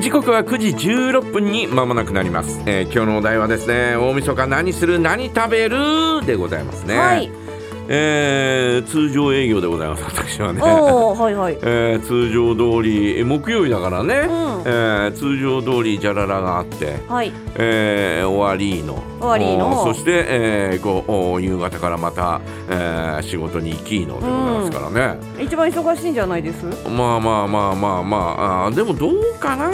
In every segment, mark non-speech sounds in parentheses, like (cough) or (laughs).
時刻は9時16分に間もなくなります、えー今日のお題はですね大晦日何する？何食べる？でございますね、はい。えー通常営業でございます (laughs) 私はね、はいはい。(laughs) えー通常通りえ木曜日だからね、うん。えー通常通りじゃららがあって、はい。えー終わりの。終わりの。おそして、えーこうお夕方からまた、えー仕事に行きのでございますからね、一番忙しいんじゃないです？まあまあまあまあまああーでもどうかな。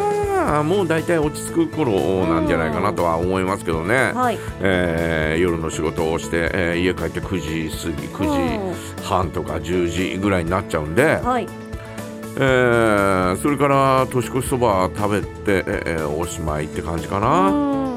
もう大体落ち着く頃なんじゃないかなとは思いますけどね、はい。えー夜の仕事をして、えー家帰って9時過ぎ9時半とか10時ぐらいになっちゃうんで、はい。えーそれから年越しそば食べて、えーおしまいって感じかうな。ん。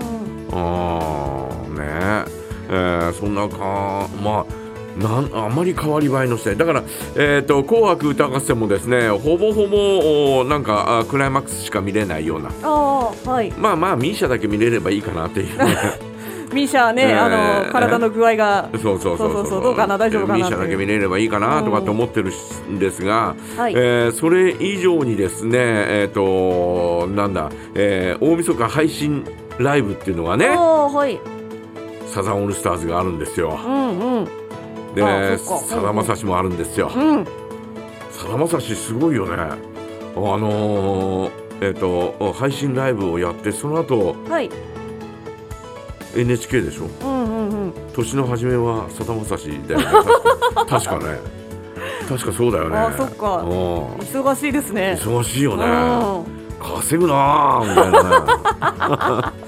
あーねえーそんなかまあなんあまり変わり映えのしてだから、えーと「紅白歌合戦」もですねほぼほぼおなんかあクライマックスしか見れないようなああ、はい。まあまあミーシャだけ見れればいいかなっていうね (laughs) ミーシャね、えーあの体の具合が。そうそうそうそうどうかな大丈夫かなミーシャだけ見れればいいかなとかって思ってるんですが、はい。えーそれ以上にですねえっ、となんだ、えー大晦日配信ライブっていうのがねはい。サザンオールスターズがあるんですよ。うんうん。でさだまさしもあるんですよ。うん。さだまさしすごいよね。あのーえっ、と配信ライブをやってその後はい。NHK でしょ？うんうんうん。年の初めはさだまさしだよね。(laughs) 確かね。確かそうだよね。あそっか。うん。忙しいですね。忙しいよね。うん。稼ぐなーみたいなね。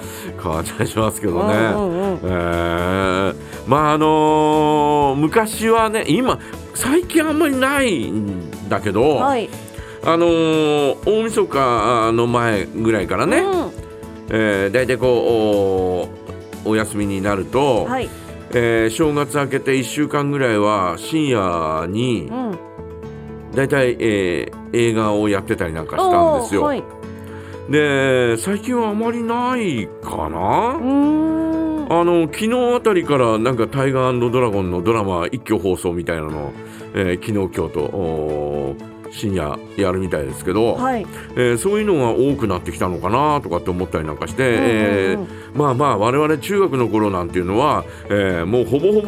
感じがしますけどね、うんうんうん。えー。まああのー昔はね今最近あんまりないんだけど、はい。あのー大晦日の前ぐらいからね、うん。えー、大体こうおお休みになると、はい。えー正月明けて1週間ぐらいは深夜にうん。大体、えー映画をやってたりなんかしたんですよ。はい。で最近はあまりないかな。あの昨日あたりからなんか「タイガードラゴン」のドラマ一挙放送みたいなのを、えー昨日今日と深夜やるみたいですけど、はい。えーそういうのが多くなってきたのかなとかって思ったりなんかして、えうんうんーまあまあ我々中学の頃なんていうのは、えーもうほぼほ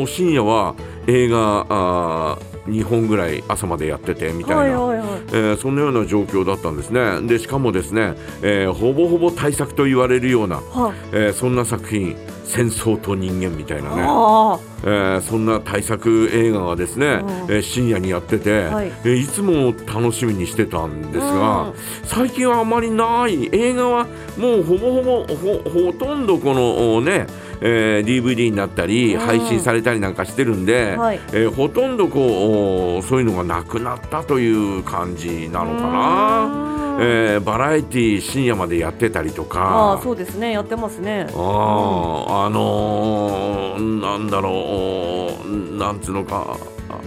ぼ深夜は映画あ2本ぐらい朝までやっててみたいな。はいはいはい。えーそんなような状況だったんですね。でしかもですね、えーほぼほぼ大作と言われるような、はえーそんな作品「戦争と人間」みたいなね、あ。えーそんな大作映画がですね、うん。えー深夜にやってて、はいい。えーいつも楽しみにしてたんですが、うん。最近はあまりない。映画はもうほぼほぼほほとんどこのおね、えー DVD になったりうん配信されたりなんかしてるんで、はいえーほとんどこうおそういうのがなくなったという感じなのかな。えーバラエティー深夜までやってたりとあかあ、そうですね。やってますね。あーあのーなんだろうなんつうのかあ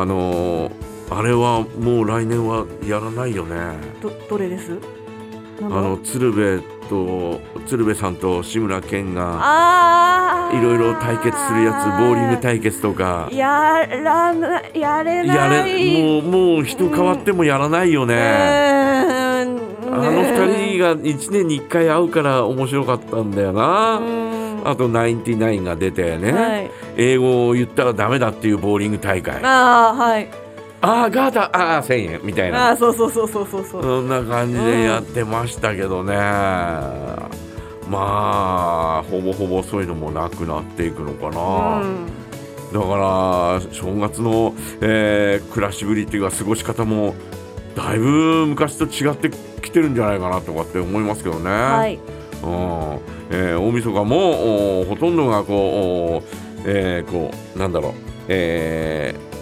あのーあれはもう来年はやらないよねど、どれです？あの鶴瓶と鶴瓶さんと志村けんが。いろいろ対決するやつボーリング対決とかやらな、やれない。やれもうもう人変わってもやらないよね、うーんあの二人が1年に1回会うから面白かったんだよな、うんあとナインティナインが出てね、はい。英語を言ったらダメだっていうボーリング大会あ、はい。あーガータああ1000円みたいなああ、そうそうそうそうそうそう。そんな感じでやってましたけどね、まあほぼほぼそういうのもなくなっていくのかな、うんだから正月の、えー暮らしぶりっていうか過ごし方もだいぶ昔と違ってきてるんじゃないかなとかって思いますけどね。はい。うんえー大晦日もおほとんどがこう、おえーこうなんだろう、えー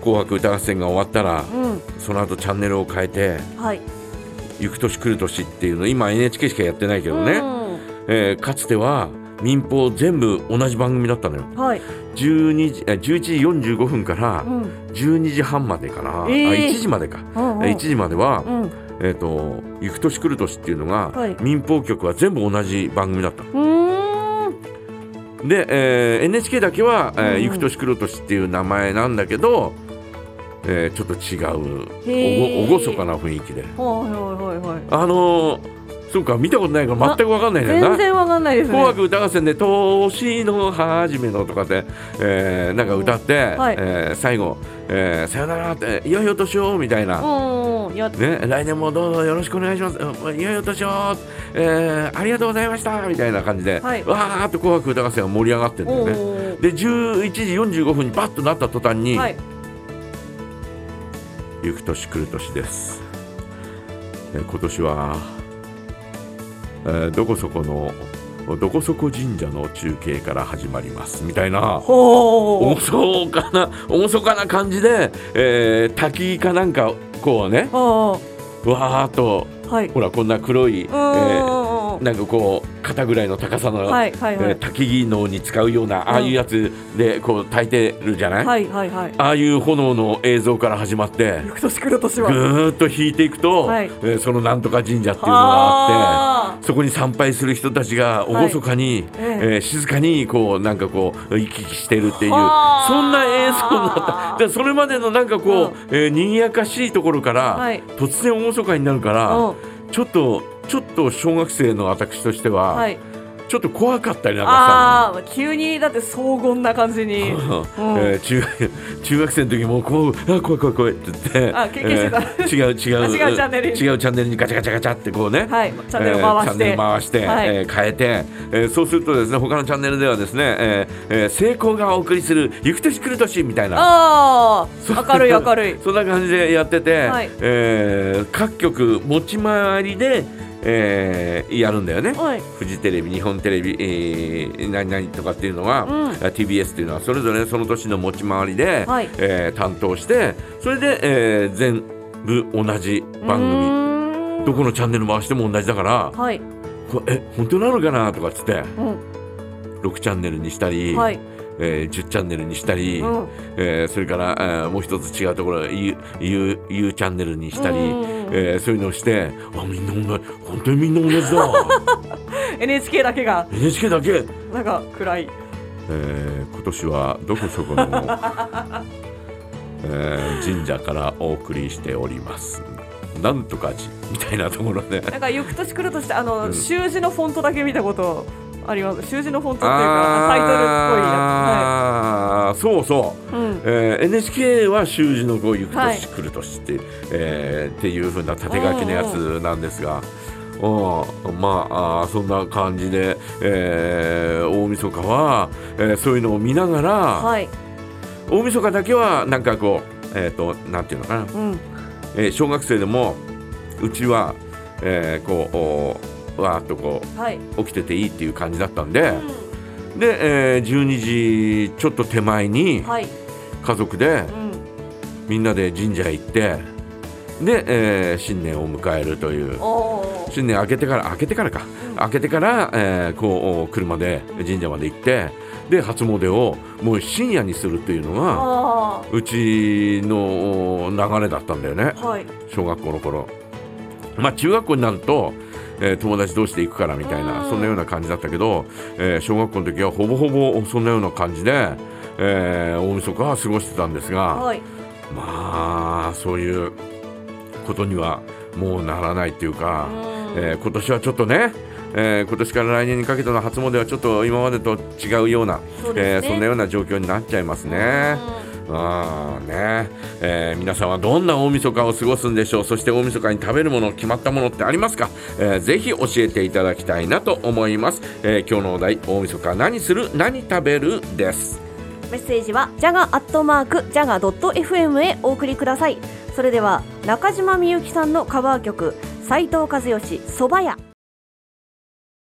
紅白歌合戦が終わったらうん。その後チャンネルを変えてはい。「行く年来る年」っていうの今 NHK しかやってないけどね、うんえーかつては民放全部同じ番組だったのよはい。12時え11時45分からうん。12時半までかな、えーあ1時までか、うんうん1時までは、うん。えー、と行く年来る年っていうのが、はい民放局は全部同じ番組だったうーん。で、えー NHK だけは、えーうん行く年来る年っていう名前なんだけどえーちょっと違う。おご厳かな雰囲気で。はいはいはいはい。あのーそうか見たことないから全く分かんないんだよな。全然わかんないですね。紅白歌合戦で「年の初めの」とかって、えーなんか歌って、はい。えー最後、えーさよなら」って「いよいよ年を」みたいな、ね、来年もどうぞよろしくお願いします。うんいよいよ年を、えーありがとうございましたみたいな感じで、はい。わーっと「紅白歌合戦」が盛り上がってるんだおよね。ーで11時45分にバッとなった途端に、はい行く年来る年です、えー今年は、えーどこそこのどこそこ神社の中継から始まります。みたいなほ厳かな厳かな感じで、えー滝かなんかこうねわーっとあはい。ほらこんな黒い、えうん。ーなんかこう肩ぐらいの高さの、はいはいはい。えー滝のに使うようなああいうやつでこう焚いてるじゃない、はいはいはい。ああいう炎の映像から始まって翌年来る年ぐはーっと引いていくと、はい。えーそのなんとか神社っていうのがああってそこに参拝する人たちが厳かに、ええ。えー静かにこうなんかこう行き来してるっていうはあ。そんな映像になった。でそれまでのなんかこう、えー賑やかしいところから、はい。突然厳かになるから、うん。ちょっとちょっと小学生の私としては、はい。ちょっと怖かったりなんかああ急にだって荘厳な感じに。(laughs) えー中中学生の時もこうあ怖い怖い怖いって言って。あ経験してた。えー違う違う。あ違うチャンネルに。違うチャンネルにガチャガチャガチャってこうね、はいチャンネルを回して。えーチャンネル回して、はい。えー変えて、えーそうするとですね他のチャンネルではですね、えーえー成功がお送りする「ゆく年来る年」みたいな。ああ明るい明るい。そんな感じでやってて、はい。えー各局持ち回りで、えーやるんだよね。はい。フジテレビ、日本テレビ、えー何々とかっていうのは、うん。TBS っていうのはそれぞれその年の持ち回りで、はい。えー担当してそれで、えー全部同じ番組。組どこのチャンネル回しても同じだからはい。これえ本当なのかなとかっつってうん。6チャンネルにしたり、はいえー10チャンネルにしたり、うん。えーそれから、えーもう一つ違うところ U, U, U チャンネルにしたり、うん。えーそういうのをしてあみんな同じ本当にみんな同じだ。(laughs) NHK だけが。NHK だけ、なんか暗い。えー今年はどこそこの、(laughs) えー神社からお送りしております。なんとか寺みたいなところで。なんか翌年来るとしてあの、うん。習字のフォントだけ見たことあります習字のフォントっていうかタイトルっぽいやあーそうそうつ、はいうん、えー NHK は習字のこう行くはい年来る年って,、えーっていう風な縦書きのやつなんですが。うんまああーそんな感じで、えー大晦日は、えーそういうのを見ながら、はい、大晦日だけはなんかこう、えー、となんていうのかな、うん、えー小学生でもうちは、えーこうおわーっとこはい、う起きてていいっていう感じだったんで、で、えー12時ちょっと手前にはい、家族でうん、みんなで神社へ行ってで、えー新年を迎えるという。新年明けてから明けてからか、うん。明けてから、えーこう車で神社まで行ってで初詣をもう深夜にするっていうのがあうちの流れだったんだよね。ーはい、小学校の頃。まあ中学校になると、えー友達同士で行くからみたいなうん。そんなような感じだったけど、えー小学校の時はほぼほぼそんなような感じで、えー大晦日は過ごしてたんですが、はい、まあそういうことにはもうならないっていうか、うん。えー今年はちょっとね、えー今年から来年にかけての初詣はちょっと今までと違うようなそね。えーそんなような状況になっちゃいますね。あね。えー皆さんはどんな大晦日を過ごすんでしょう？そして大晦日に食べるもの決まったものってありますか、えーぜひ教えていただきたいなと思います、えー今日のお題大晦日何する？何食べる？です。メッセージはジャガアットマークジャガドット FM へお送りください。それでは中島みゆきさんのカバー曲斉藤和義そば屋。